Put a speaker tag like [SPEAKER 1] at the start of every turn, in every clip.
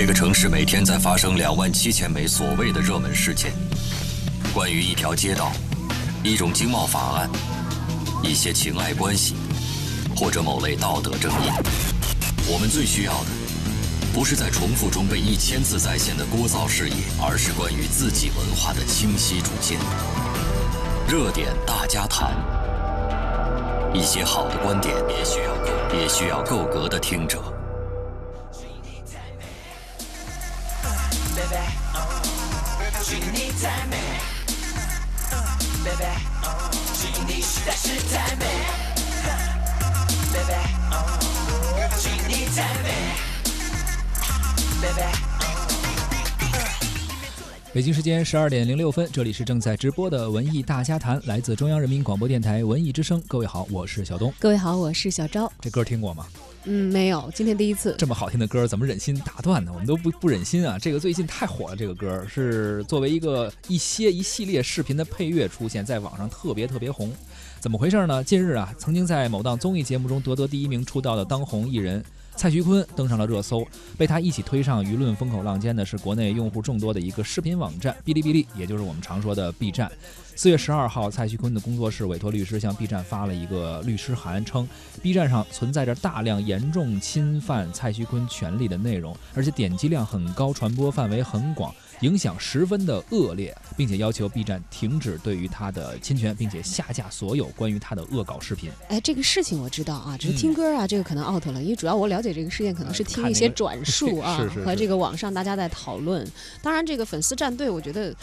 [SPEAKER 1] 这个城市每天在发生两万七千枚所谓的热门事件，关于一条街道、一种经贸法案、一些情爱关系，或者某类道德争议。我们最需要的，不是在重复中被一千次再现的聒噪视野，而是关于自己文化的清晰主见。热点大家谈，一些好的观点也需要，也需要够格的听者。
[SPEAKER 2] 北京时间十二点零六分，这里是正在直播的文艺大家谈，来自中央人民广播电台文艺之声。各位好，我是小东。
[SPEAKER 3] 各位好，我是小昭。
[SPEAKER 2] 这歌听过吗？
[SPEAKER 3] 嗯，没有，今天第一次。
[SPEAKER 2] 这么好听的歌，怎么忍心打断呢？我们都不不忍心啊！这个最近太火了，这个歌是作为一个一些一系列视频的配乐出现在网上，特别特别红。怎么回事呢？近日啊，曾经在某档综艺节目中夺得第一名出道的当红艺人。蔡徐坤登上了热搜，被他一起推上舆论风口浪尖的是国内用户众多的一个视频网站哔哩哔哩，也就是我们常说的 B 站。四月十二号，蔡徐坤的工作室委托律师向 B 站发了一个律师函，称 B 站上存在着大量严重侵犯蔡徐坤权利的内容，而且点击量很高，传播范围很广。影响十分的恶劣，并且要求 B 站停止对于他的侵权，并且下架所有关于他的恶搞视频。
[SPEAKER 3] 哎，这个事情我知道啊，只是听歌啊，这个可能 out 了，因为主要我了解这个事件，可能是听一些转述啊，和这个网上大家在讨论。当然，这个粉丝战队，我觉得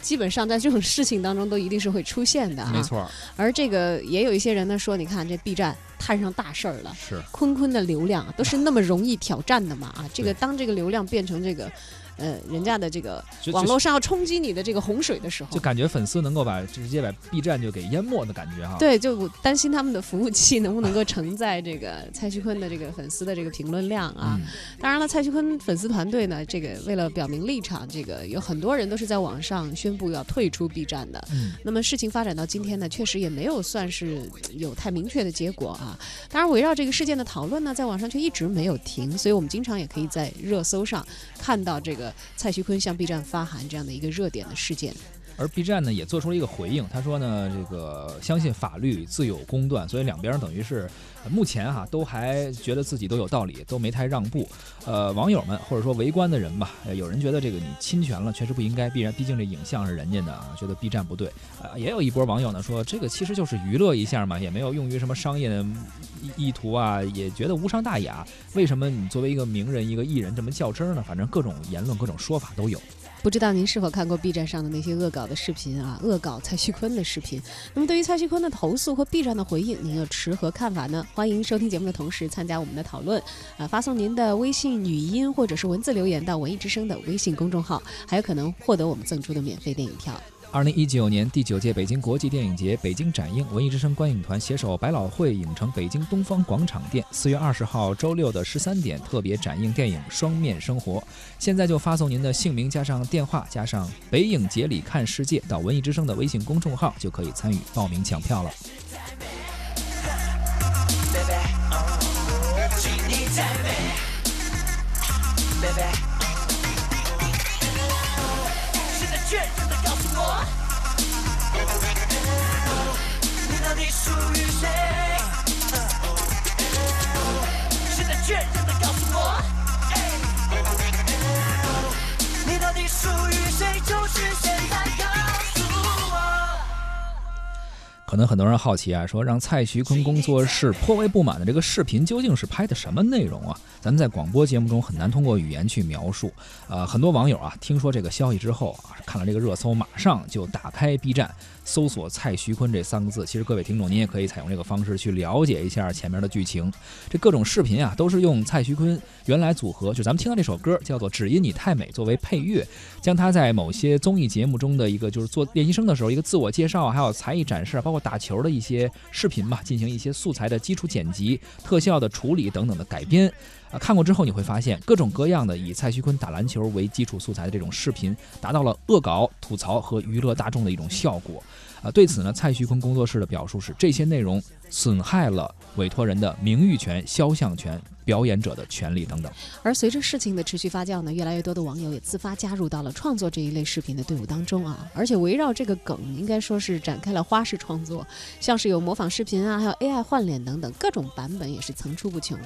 [SPEAKER 3] 基本上在这种事情当中都一定是会出现的啊。
[SPEAKER 2] 没错。
[SPEAKER 3] 而这个也有一些人呢说，你看这 B 站摊上大事儿了，
[SPEAKER 2] 是
[SPEAKER 3] 坤坤的流量都是 那么容易挑战的嘛啊？这个当这个流量变成这个。呃，人家的这个网络上要冲击你的这个洪水的时候，
[SPEAKER 2] 就感觉粉丝能够把直接把 B 站就给淹没的感觉哈。
[SPEAKER 3] 对，就担心他们的服务器能不能够承载这个蔡徐坤的这个粉丝的这个评论量啊。当然了，蔡徐坤粉丝团队呢，这个为了表明立场，这个有很多人都是在网上宣布要退出 B 站的。
[SPEAKER 2] 嗯。
[SPEAKER 3] 那么事情发展到今天呢，确实也没有算是有太明确的结果啊。当然，围绕这个事件的讨论呢，在网上却一直没有停，所以我们经常也可以在热搜上看到这个。蔡徐坤向 B 站发函这样的一个热点的事件。
[SPEAKER 2] 而 B 站呢也做出了一个回应，他说呢，这个相信法律自有公断，所以两边等于是目前哈都还觉得自己都有道理，都没太让步。呃，网友们或者说围观的人吧，有人觉得这个你侵权了，确实不应该，必然毕竟这影像是人家的啊，觉得 B 站不对。呃，也有一波网友呢说，这个其实就是娱乐一下嘛，也没有用于什么商业的意图啊，也觉得无伤大雅。为什么你作为一个名人、一个艺人这么较真呢？反正各种言论、各种说法都有。
[SPEAKER 3] 不知道您是否看过 B 站上的那些恶搞的视频啊？恶搞蔡徐坤的视频。那么对于蔡徐坤的投诉和 B 站的回应，您又持何看法呢？欢迎收听节目的同时参加我们的讨论，啊，发送您的微信语音或者是文字留言到文艺之声的微信公众号，还有可能获得我们赠出的免费电影票。
[SPEAKER 2] 二零一九年第九届北京国际电影节北京展映文艺之声观影团携手百老汇影城北京东方广场店，四月二十号周六的十三点特别展映电影《双面生活》。现在就发送您的姓名加上电话加上“北影节里看世界”到文艺之声的微信公众号，就可以参与报名抢票了。可能很多人好奇啊，说让蔡徐坤工作室颇为不满的这个视频究竟是拍的什么内容啊？咱们在广播节目中很难通过语言去描述。呃，很多网友啊，听说这个消息之后啊，看了这个热搜，马马上就打开 B 站。搜索蔡徐坤这三个字，其实各位听众您也可以采用这个方式去了解一下前面的剧情。这各种视频啊，都是用蔡徐坤原来组合，就咱们听到这首歌叫做《只因你太美》作为配乐，将他在某些综艺节目中的一个就是做练习生的时候一个自我介绍，还有才艺展示，包括打球的一些视频吧，进行一些素材的基础剪辑、特效的处理等等的改编。看过之后你会发现，各种各样的以蔡徐坤打篮球为基础素材的这种视频，达到了恶搞、吐槽和娱乐大众的一种效果。啊，对此呢，蔡徐坤工作室的表述是，这些内容损害了委托人的名誉权、肖像权。表演者的权利等等，
[SPEAKER 3] 而随着事情的持续发酵呢，越来越多的网友也自发加入到了创作这一类视频的队伍当中啊，而且围绕这个梗，应该说是展开了花式创作，像是有模仿视频啊，还有 AI 换脸等等各种版本也是层出不穷，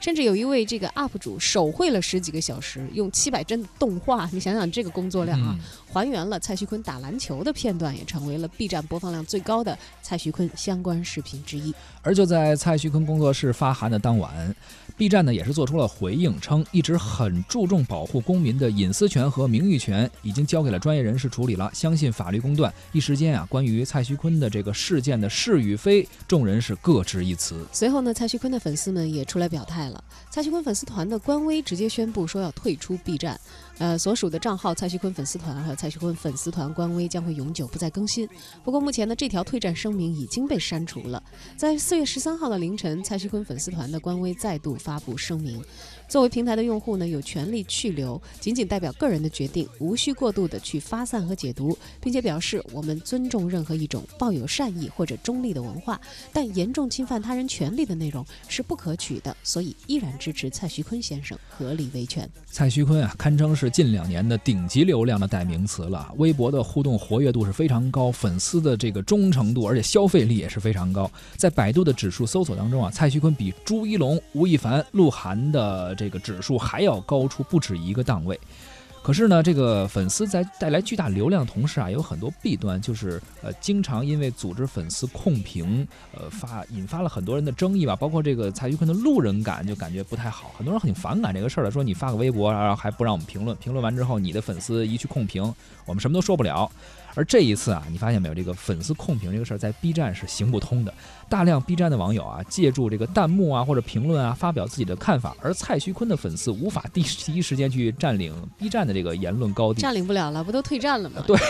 [SPEAKER 3] 甚至有一位这个 UP 主手绘了十几个小时，用七百帧的动画，你想想这个工作量啊，还原了蔡徐坤打篮球的片段，也成为了 B 站播放量最高的蔡徐坤相关视频之一。
[SPEAKER 2] 而就在蔡徐坤工作室发函的当晚。B 站呢也是做出了回应，称一直很注重保护公民的隐私权和名誉权，已经交给了专业人士处理了，相信法律公断。一时间啊，关于蔡徐坤的这个事件的是与非，众人是各执一词。
[SPEAKER 3] 随后呢，蔡徐坤的粉丝们也出来表态了，蔡徐坤粉丝团的官微直接宣布说要退出 B 站。呃，所属的账号蔡徐坤粉丝团还有蔡徐坤粉丝团官微将会永久不再更新。不过目前呢，这条退战声明已经被删除了。在四月十三号的凌晨，蔡徐坤粉丝团的官微再度发布声明。作为平台的用户呢，有权利去留，仅仅代表个人的决定，无需过度的去发散和解读，并且表示我们尊重任何一种抱有善意或者中立的文化，但严重侵犯他人权利的内容是不可取的，所以依然支持蔡徐坤先生合理维权。
[SPEAKER 2] 蔡徐坤啊，堪称是近两年的顶级流量的代名词了，微博的互动活跃度是非常高，粉丝的这个忠诚度，而且消费力也是非常高。在百度的指数搜索当中啊，蔡徐坤比朱一龙、吴亦凡、鹿晗的这个指数还要高出不止一个档位，可是呢，这个粉丝在带来巨大流量同时啊，有很多弊端，就是呃，经常因为组织粉丝控评，呃，发引发了很多人的争议吧。包括这个蔡徐坤的路人感就感觉不太好，很多人很反感这个事儿的，说你发个微博，然后还不让我们评论，评论完之后，你的粉丝一去控评，我们什么都说不了。而这一次啊，你发现没有，这个粉丝控评这个事儿在 B 站是行不通的。大量 B 站的网友啊，借助这个弹幕啊或者评论啊，发表自己的看法，而蔡徐坤的粉丝无法第第一时间去占领 B 站的这个言论高地，
[SPEAKER 3] 占领不了了，不都退站了吗？
[SPEAKER 2] 对。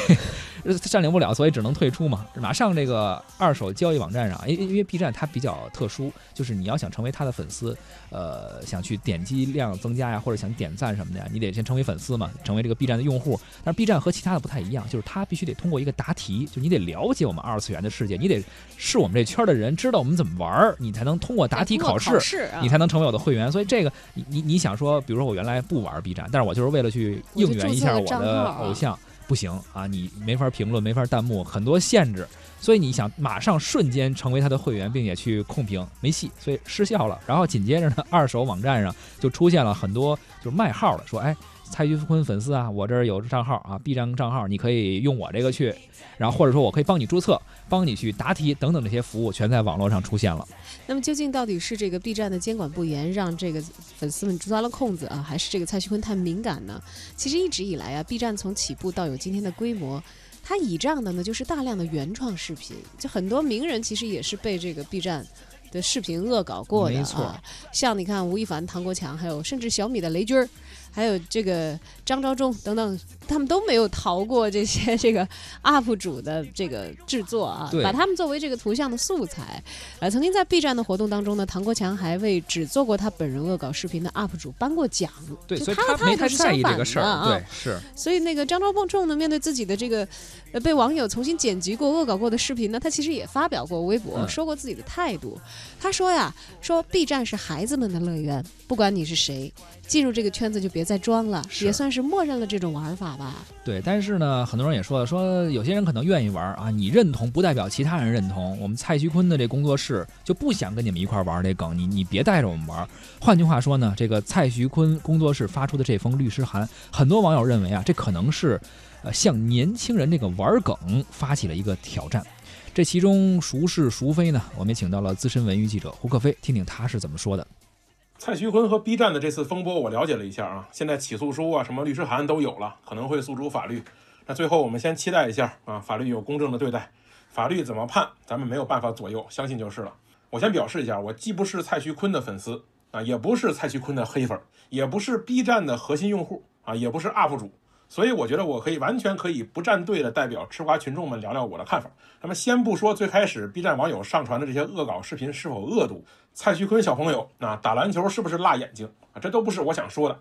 [SPEAKER 2] 占领不了，所以只能退出嘛。马上这个二手交易网站上，因因为 B 站它比较特殊，就是你要想成为他的粉丝，呃，想去点击量增加呀，或者想点赞什么的呀，你得先成为粉丝嘛，成为这个 B 站的用户。但是 B 站和其他的不太一样，就是它必须得通过一个答题，就你得了解我们二次元的世界，你得是我们这圈的人，知道我们怎么玩儿，你才能通过答题考试，你才能成为我的会员。所以这个你你你想说，比如说我原来不玩 B 站，但是我就是为了去应援一下我的偶像。不行啊，你没法评论，没法弹幕，很多限制，所以你想马上瞬间成为他的会员，并且去控评，没戏，所以失效了。然后紧接着呢，二手网站上就出现了很多就是卖号的，说哎。蔡徐坤粉丝啊，我这儿有账号啊，B 站账号，你可以用我这个去，然后或者说我可以帮你注册，帮你去答题等等这些服务，全在网络上出现了。
[SPEAKER 3] 那么究竟到底是这个 B 站的监管不严，让这个粉丝们钻了空子啊，还是这个蔡徐坤太敏感呢？其实一直以来啊，B 站从起步到有今天的规模，它倚仗的呢就是大量的原创视频，就很多名人其实也是被这个 B 站的视频恶搞过的啊，像你看吴亦凡、唐国强，还有甚至小米的雷军儿。还有这个张召忠等等，他们都没有逃过这些这个 UP 主的这个制作啊，把他们作为这个图像的素材。呃，曾经在 B 站的活动当中呢，唐国强还为只做过他本人恶搞视频的 UP 主颁过奖。
[SPEAKER 2] 对，所以他没太在意这个事儿
[SPEAKER 3] 啊。
[SPEAKER 2] 对，是。
[SPEAKER 3] 所以那个张召忠呢，面对自己的这个呃被网友重新剪辑过、恶搞过的视频呢，他其实也发表过微博，说过自己的态度。他说呀，说 B 站是孩子们的乐园，不管你是谁，进入这个圈子就别。再装了，也算是默认了这种玩法吧。
[SPEAKER 2] 对，但是呢，很多人也说了，说有些人可能愿意玩啊，你认同不代表其他人认同。我们蔡徐坤的这工作室就不想跟你们一块玩这梗，你你别带着我们玩。换句话说呢，这个蔡徐坤工作室发出的这封律师函，很多网友认为啊，这可能是呃向年轻人这个玩梗发起了一个挑战。这其中孰是孰非呢？我们也请到了资深文娱记者胡克飞，听听他是怎么说的。
[SPEAKER 4] 蔡徐坤和 B 站的这次风波，我了解了一下啊，现在起诉书啊，什么律师函都有了，可能会诉诸法律。那最后我们先期待一下啊，法律有公正的对待，法律怎么判，咱们没有办法左右，相信就是了。我先表示一下，我既不是蔡徐坤的粉丝啊，也不是蔡徐坤的黑粉，也不是 B 站的核心用户啊，也不是 UP 主。所以我觉得我可以完全可以不站队的代表吃瓜群众们聊聊我的看法。那么先不说最开始 B 站网友上传的这些恶搞视频是否恶毒，蔡徐坤小朋友啊打篮球是不是辣眼睛啊，这都不是我想说的。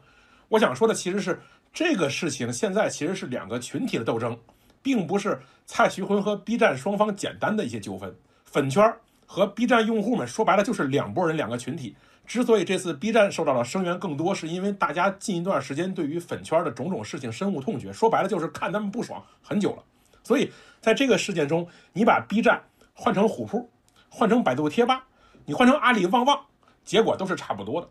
[SPEAKER 4] 我想说的其实是这个事情现在其实是两个群体的斗争并不是蔡徐坤和 B 站双方简单的一些纠纷，粉圈和 B 站用户们说白了就是两拨人两个群体。之所以这次 B 站受到了声援更多，是因为大家近一段时间对于粉圈的种种事情深恶痛绝，说白了就是看他们不爽很久了。所以在这个事件中，你把 B 站换成虎扑，换成百度贴吧，你换成阿里旺旺，结果都是差不多的。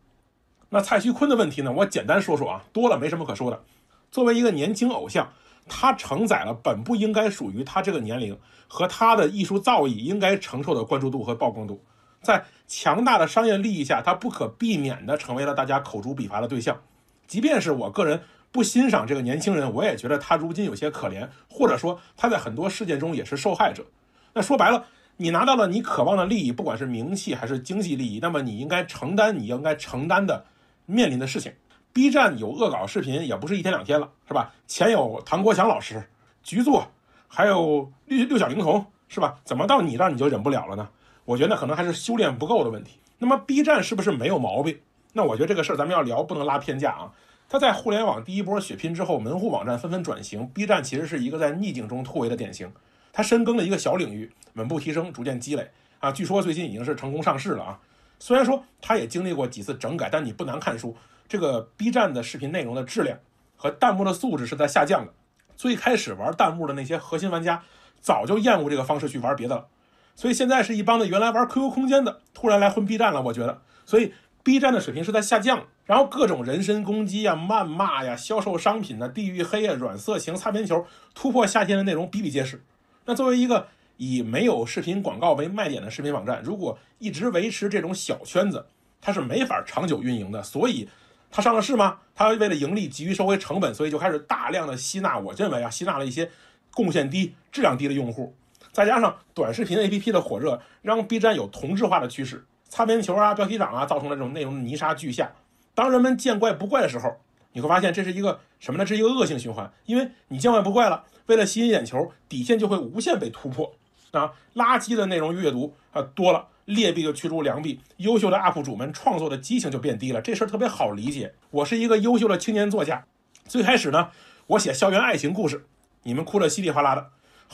[SPEAKER 4] 那蔡徐坤的问题呢？我简单说说啊，多了没什么可说的。作为一个年轻偶像，他承载了本不应该属于他这个年龄和他的艺术造诣应该承受的关注度和曝光度。在强大的商业利益下，他不可避免地成为了大家口诛笔伐的对象。即便是我个人不欣赏这个年轻人，我也觉得他如今有些可怜，或者说他在很多事件中也是受害者。那说白了，你拿到了你渴望的利益，不管是名气还是经济利益，那么你应该承担你应该承担的。面临的事情，B 站有恶搞视频也不是一天两天了，是吧？前有唐国强老师局座，还有六六小龄童，是吧？怎么到你这儿你就忍不了了呢？我觉得可能还是修炼不够的问题。那么 B 站是不是没有毛病？那我觉得这个事儿咱们要聊，不能拉偏架啊。它在互联网第一波血拼之后，门户网站纷纷转型，B 站其实是一个在逆境中突围的典型。它深耕了一个小领域，稳步提升，逐渐积累啊。据说最近已经是成功上市了啊。虽然说他也经历过几次整改，但你不难看出，这个 B 站的视频内容的质量和弹幕的素质是在下降的。最开始玩弹幕的那些核心玩家，早就厌恶这个方式去玩别的了。所以现在是一帮的原来玩 QQ 空间的，突然来混 B 站了。我觉得，所以 B 站的水平是在下降。然后各种人身攻击啊、谩骂呀、销售商品啊、地域黑啊、软色情、擦边球、突破下限的内容比比皆是。那作为一个，以没有视频广告为卖点的视频网站，如果一直维持这种小圈子，它是没法长久运营的。所以，它上了市吗？它为了盈利，急于收回成本，所以就开始大量的吸纳。我认为啊，吸纳了一些贡献低、质量低的用户。再加上短视频 APP 的火热，让 B 站有同质化的趋势，擦边球啊、标题党啊，造成了这种内容的泥沙俱下。当人们见怪不怪的时候，你会发现这是一个什么呢？这是一个恶性循环，因为你见怪不怪了，为了吸引眼球，底线就会无限被突破。啊，垃圾的内容阅读啊多了，劣币就驱逐良币，优秀的 UP 主们创作的激情就变低了。这事儿特别好理解。我是一个优秀的青年作家，最开始呢，我写校园爱情故事，你们哭得稀里哗啦的；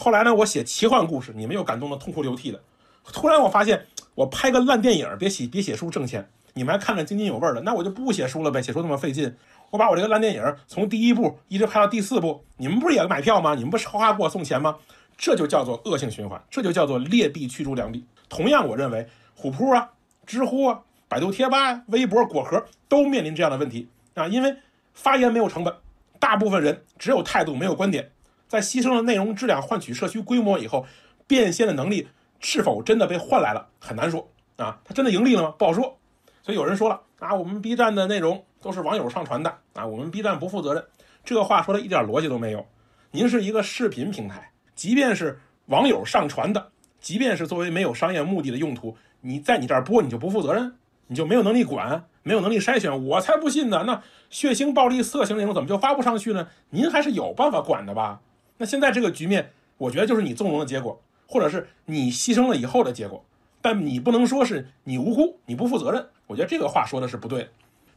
[SPEAKER 4] 后来呢，我写奇幻故事，你们又感动得痛哭流涕的。突然我发现，我拍个烂电影，别写别写书挣钱，你们还看着津津有味的，那我就不写书了呗，写书那么费劲。我把我这个烂电影从第一部一直拍到第四部，你们不是也买票吗？你们不是哗哗给我送钱吗？这就叫做恶性循环，这就叫做劣币驱逐良币。同样，我认为虎扑啊、知乎啊、百度贴吧啊、微博、果壳都面临这样的问题啊，因为发言没有成本，大部分人只有态度没有观点，在牺牲了内容质量换取社区规模以后，变现的能力是否真的被换来了，很难说啊。它真的盈利了吗？不好说。所以有人说了啊，我们 B 站的内容都是网友上传的啊，我们 B 站不负责任。这话说的一点逻辑都没有。您是一个视频平台。即便是网友上传的，即便是作为没有商业目的的用途，你在你这儿播，你就不负责任，你就没有能力管，没有能力筛选，我才不信呢。那血腥、暴力、色情内容怎么就发不上去呢？您还是有办法管的吧？那现在这个局面，我觉得就是你纵容的结果，或者是你牺牲了以后的结果。但你不能说是你无辜，你不负责任。我觉得这个话说的是不对的。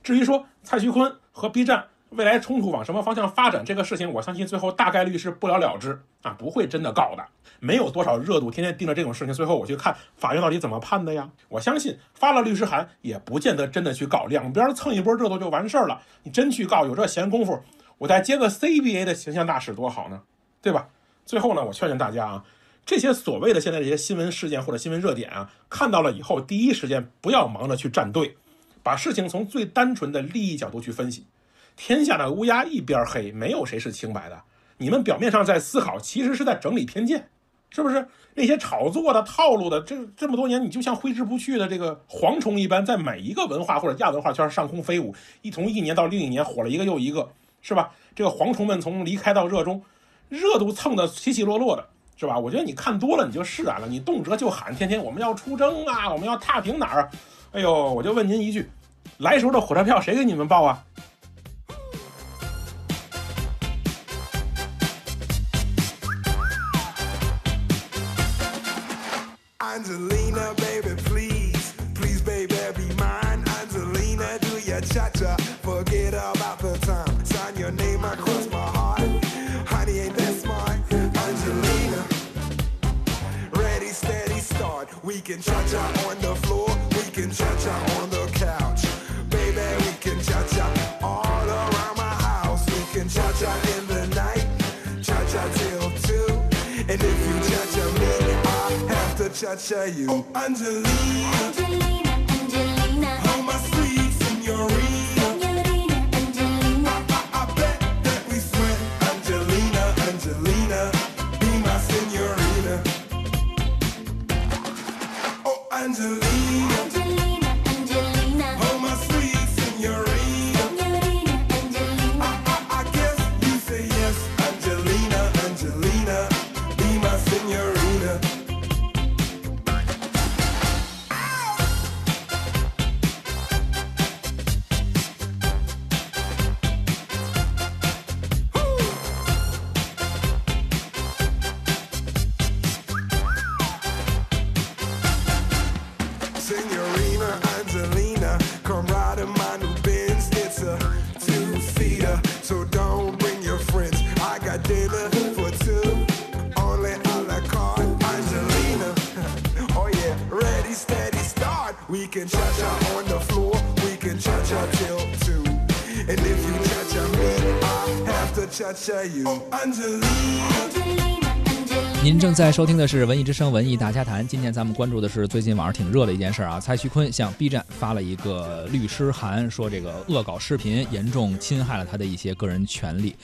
[SPEAKER 4] 至于说蔡徐坤和 B 站。未来冲突往什么方向发展？这个事情，我相信最后大概率是不了了之啊，不会真的告的。没有多少热度，天天盯着这种事情，最后我去看法院到底怎么判的呀？我相信发了律师函也不见得真的去告，两边蹭一波热度就完事儿了。你真去告，有这闲工夫，我再接个 CBA 的形象大使多好呢，对吧？最后呢，我劝劝大家啊，这些所谓的现在这些新闻事件或者新闻热点啊，看到了以后，第一时间不要忙着去站队，把事情从最单纯的利益角度去分析。天下的乌鸦一边黑，没有谁是清白的。你们表面上在思考，其实是在整理偏见，是不是？那些炒作的套路的，这这么多年，你就像挥之不去的这个蝗虫一般，在每一个文化或者亚文化圈上空飞舞，一从一年到另一年火了一个又一个，是吧？这个蝗虫们从离开到热衷，热度蹭的起起落落的，是吧？我觉得你看多了，你就释然了。你动辄就喊天天我们要出征啊，我们要踏平哪儿？哎呦，我就问您一句，来时候的火车票谁给你们报啊 can cha-cha on the floor, we can
[SPEAKER 5] cha-cha
[SPEAKER 6] on
[SPEAKER 5] the couch. Baby, we can cha-cha all around my house. We can cha-cha in the night, cha-cha till two. And if you cha-cha me, I have to cha-cha you. Oh, Angelina,
[SPEAKER 6] Angelina, Angelina, hold my sweet.
[SPEAKER 2] 您正在收听的是《文艺之声·文艺大家谈》。今天咱们关注的是最近网上挺热的一件事儿啊，蔡徐坤向 B 站发了一个律师函，说这个恶搞视频严重侵害了他的一些个人权利。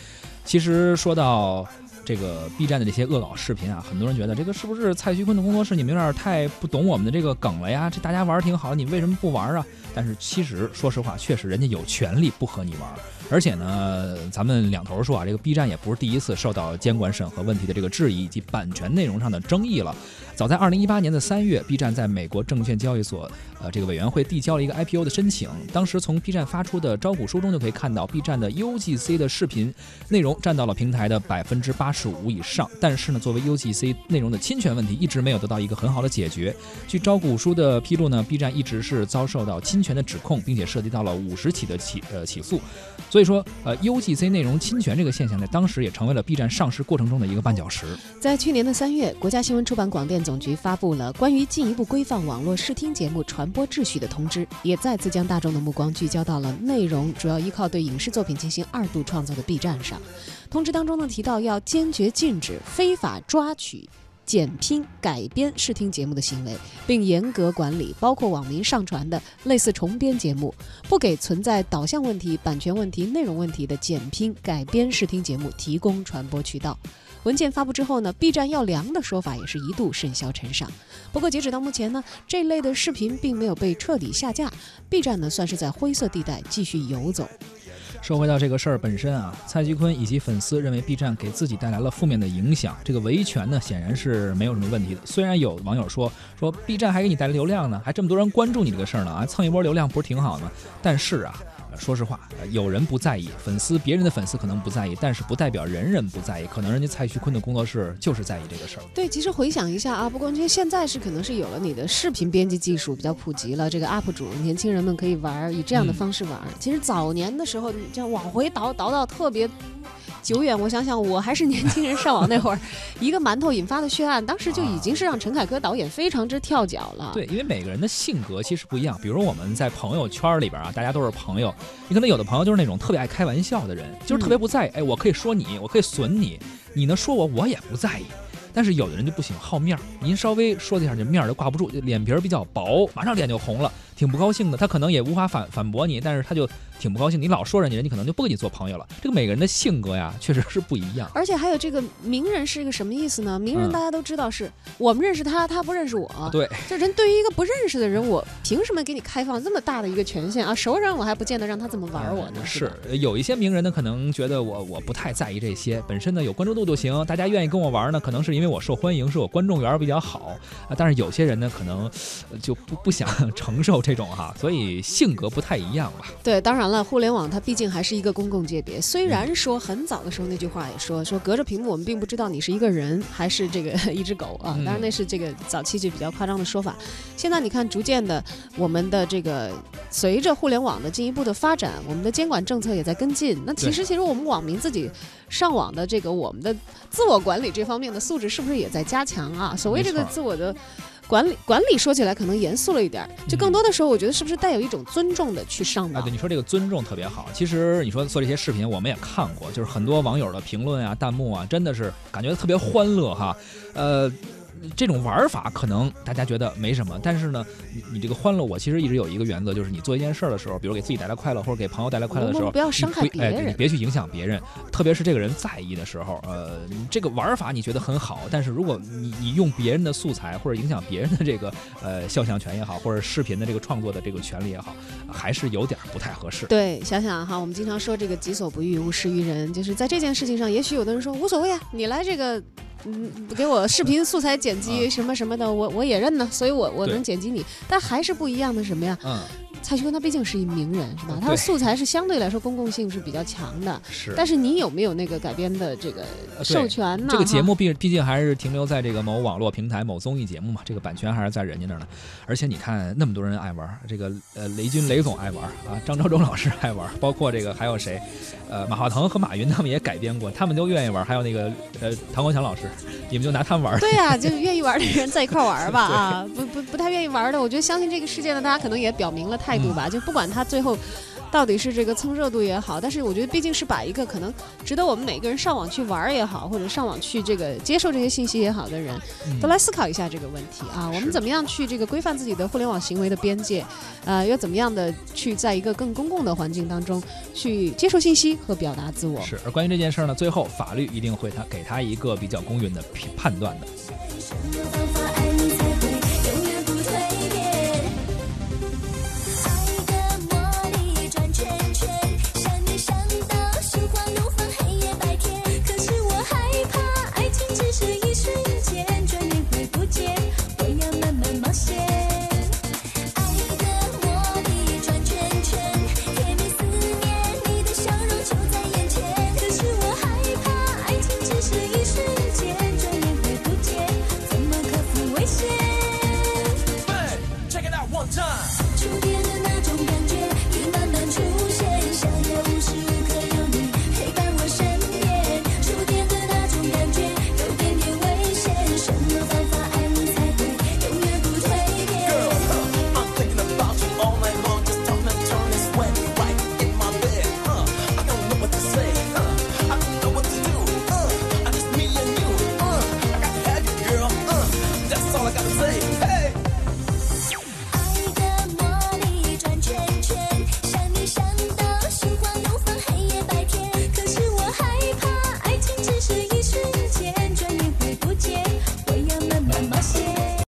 [SPEAKER 2] 其实说到这个 B 站的这些恶搞视频啊，很多人觉得这个是不是蔡徐坤的工作室你们有点太不懂我们的这个梗了呀？这大家玩儿挺好，你为什么不玩儿啊？但是其实说实话，确实人家有权利不和你玩。而且呢，咱们两头说啊，这个 B 站也不是第一次受到监管审核问题的这个质疑以及版权内容上的争议了。早在二零一八年的三月，B 站在美国证券交易所呃这个委员会递交了一个 IPO 的申请。当时从 B 站发出的招股书中就可以看到，B 站的 UGC 的视频内容占到了平台的百分之八十五以上。但是呢，作为 UGC 内容的侵权问题，一直没有得到一个很好的解决。据招股书的披露呢，B 站一直是遭受到侵权的指控，并且涉及到了五十起的起呃起诉。所以所以说，呃，UGC 内容侵权这个现象，在当时也成为了 B 站上市过程中的一个绊脚石。
[SPEAKER 3] 在去年的三月，国家新闻出版广电总局发布了关于进一步规范网络视听节目传播秩序的通知，也再次将大众的目光聚焦到了内容主要依靠对影视作品进行二度创作的 B 站上。通知当中呢提到，要坚决禁止非法抓取。剪拼、改编视听节目的行为，并严格管理包括网民上传的类似重编节目，不给存在导向问题、版权问题、内容问题的剪拼、改编视听节目提供传播渠道。文件发布之后呢，B 站要凉的说法也是一度甚嚣尘上。不过截止到目前呢，这类的视频并没有被彻底下架，B 站呢算是在灰色地带继续游走。
[SPEAKER 2] 说回到这个事儿本身啊，蔡徐坤以及粉丝认为 B 站给自己带来了负面的影响，这个维权呢显然是没有什么问题的。虽然有网友说说 B 站还给你带来流量呢，还这么多人关注你这个事儿呢啊，蹭一波流量不是挺好的吗？但是啊。呃说实话，呃有人不在意，粉丝别人的粉丝可能不在意，但是不代表人人不在意，可能人家蔡徐坤的工作室就是在意这个事儿。
[SPEAKER 3] 对，其实回想一下啊，不过因为现在是可能是有了你的视频编辑技术比较普及了，这个 UP 主年轻人们可以玩儿以这样的方式玩儿。其实早年的时候，你这样往回倒倒到特别。久远，我想想，我还是年轻人上网那会儿，一个馒头引发的血案，当时就已经是让陈凯歌导演非常之跳脚了。
[SPEAKER 2] 对，因为每个人的性格其实不一样。比如我们在朋友圈里边啊，大家都是朋友，你可能有的朋友就是那种特别爱开玩笑的人，就是特别不在意。哎，我可以说你，我可以损你，你呢说我，我也不在意。但是有的人就不行，好面儿，您稍微说一下，这面儿就挂不住，就脸皮儿比较薄，马上脸就红了，挺不高兴的。他可能也无法反反驳你，但是他就挺不高兴。你老说人家，人家可能就不跟你做朋友了。这个每个人的性格呀，确实是不一样。
[SPEAKER 3] 而且还有这个名人是一个什么意思呢？名人
[SPEAKER 2] 嗯
[SPEAKER 3] 大家都知道是我们认识他，他不认识我。
[SPEAKER 2] 对，
[SPEAKER 3] 这人对于一个不认识的人，我凭什么给你开放这么大的一个权限啊？熟人我还不见得让他怎么玩我呢。
[SPEAKER 2] 嗯是有一些名人呢，可能觉得我我不太在意这些，本身呢有关注度就行，大家愿意跟我玩呢，可能是因为我受欢迎，是我观众缘比较好啊。但是有些人呢，可能呃就不不想 承受这种哈，所以性格不太一样吧。
[SPEAKER 3] 对，当然了，互联网它毕竟还是一个公共界别。虽
[SPEAKER 2] 嗯
[SPEAKER 3] 然说很早的时候那句话也说说隔着屏幕我们并不知道你是一个人还是这个 一只狗啊，
[SPEAKER 2] 嗯
[SPEAKER 3] 当然那是这个早期就比较夸张的说法。现在你看，逐渐的我们的这个随着互联网的进一步的发展，我们的监管政策也在跟进。那其实其实我们网民自己上网的这个我们的自我管理这方面的素质是不是也在加强啊？所谓这个自我的。管理管理说起来可能严肃了一点儿，就更多的时候，我觉得是不是带有一种尊重的去上
[SPEAKER 2] 啊，对，？你说这个尊重特别好。其实你说做这些视频，我们也看过，就是很多网友的评论啊、弹幕啊，真的是感觉特别欢乐哈。呃，这种玩法可能大家觉得没什么，但是呢，你你这个欢乐，我其实一直有一个原则，就是你做一件事儿的时候，比如给自己带来快乐，或者给朋友带来快乐的时候，
[SPEAKER 3] 不要伤害别人
[SPEAKER 2] 你别去影响别人，特别是这个人在意的时候，呃，这个玩法你觉得很好，但是如果你你用别人的素材或者影响别人的这个呃肖像权也好，或者视频的这个创作的这个权利也好，还是有点儿不太合适。
[SPEAKER 3] 对，想想哈，我们经常说这个己所不欲，勿施于人，就是在这件事情上，也许有的人说无所谓啊，你来这个。嗯，给我视频素材剪辑什么什么的，我我也认呢，所以我我能剪辑你，但还是不一样的什么呀？
[SPEAKER 2] 嗯，
[SPEAKER 3] 蔡徐坤他毕竟是一名人，是吧？他的素材是相对来说公共性是比较强的，
[SPEAKER 2] 是。
[SPEAKER 3] 但是你有没有那个改编的这个授权呢？
[SPEAKER 2] 这个节目毕毕竟还是停留在这个某网络平台、某综艺节目嘛，这个版权还是在人家那儿呢。而且你看那么多人爱玩，这个呃雷军雷总爱玩啊，张召忠老师爱玩，包括这个还有谁，呃马化腾和马云他们也改编过，他们都愿意玩。还有那个呃唐国强老师，你们就拿他们玩。
[SPEAKER 3] 对呀、就是愿意玩的人在一块玩吧 啊，不不不太愿意玩的，我觉得相信这个事件呢，大家可能也表明了态度吧，就不管他最后。到底是这个蹭热度也好，但是我觉得毕竟是把一个可能值得我们每个人上网去玩儿也好，或者上网去这个接受这些信息也好的人，
[SPEAKER 2] 嗯
[SPEAKER 3] 都来思考一下这个问题啊。我们怎么样去这个规范自己的互联网行为的边界？呃，又怎么样的去在一个更公共的环境当中去接受信息和表达自我？
[SPEAKER 2] 是，而关于这件事儿呢，最后法律一定会他给他一个比较公允的评判断的。
[SPEAKER 6] time.